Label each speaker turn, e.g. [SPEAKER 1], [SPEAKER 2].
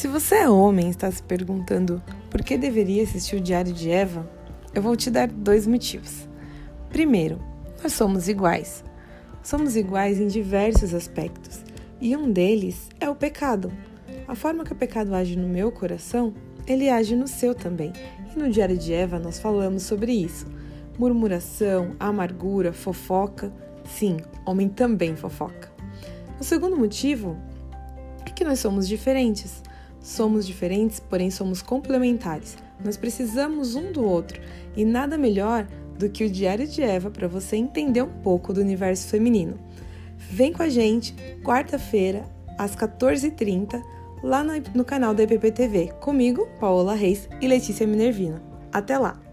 [SPEAKER 1] Se você é homem e está se perguntando por que deveria assistir o Diário de Eva, eu vou te dar dois motivos. Primeiro, nós somos iguais. Somos iguais em diversos aspectos, e um deles é o pecado. A forma que o pecado age no meu coração, ele age no seu também. E no Diário de Eva nós falamos sobre isso. Murmuração, amargura, fofoca. Sim, homem também fofoca. O segundo motivo é que nós somos diferentes. Somos diferentes, porém somos complementares. Nós precisamos um do outro e nada melhor do que o Diário de Eva para você entender um pouco do universo feminino. Vem com a gente, quarta-feira, às 14h30, lá no, no canal da EPP TV, comigo, Paola Reis e Letícia Minervino. Até lá!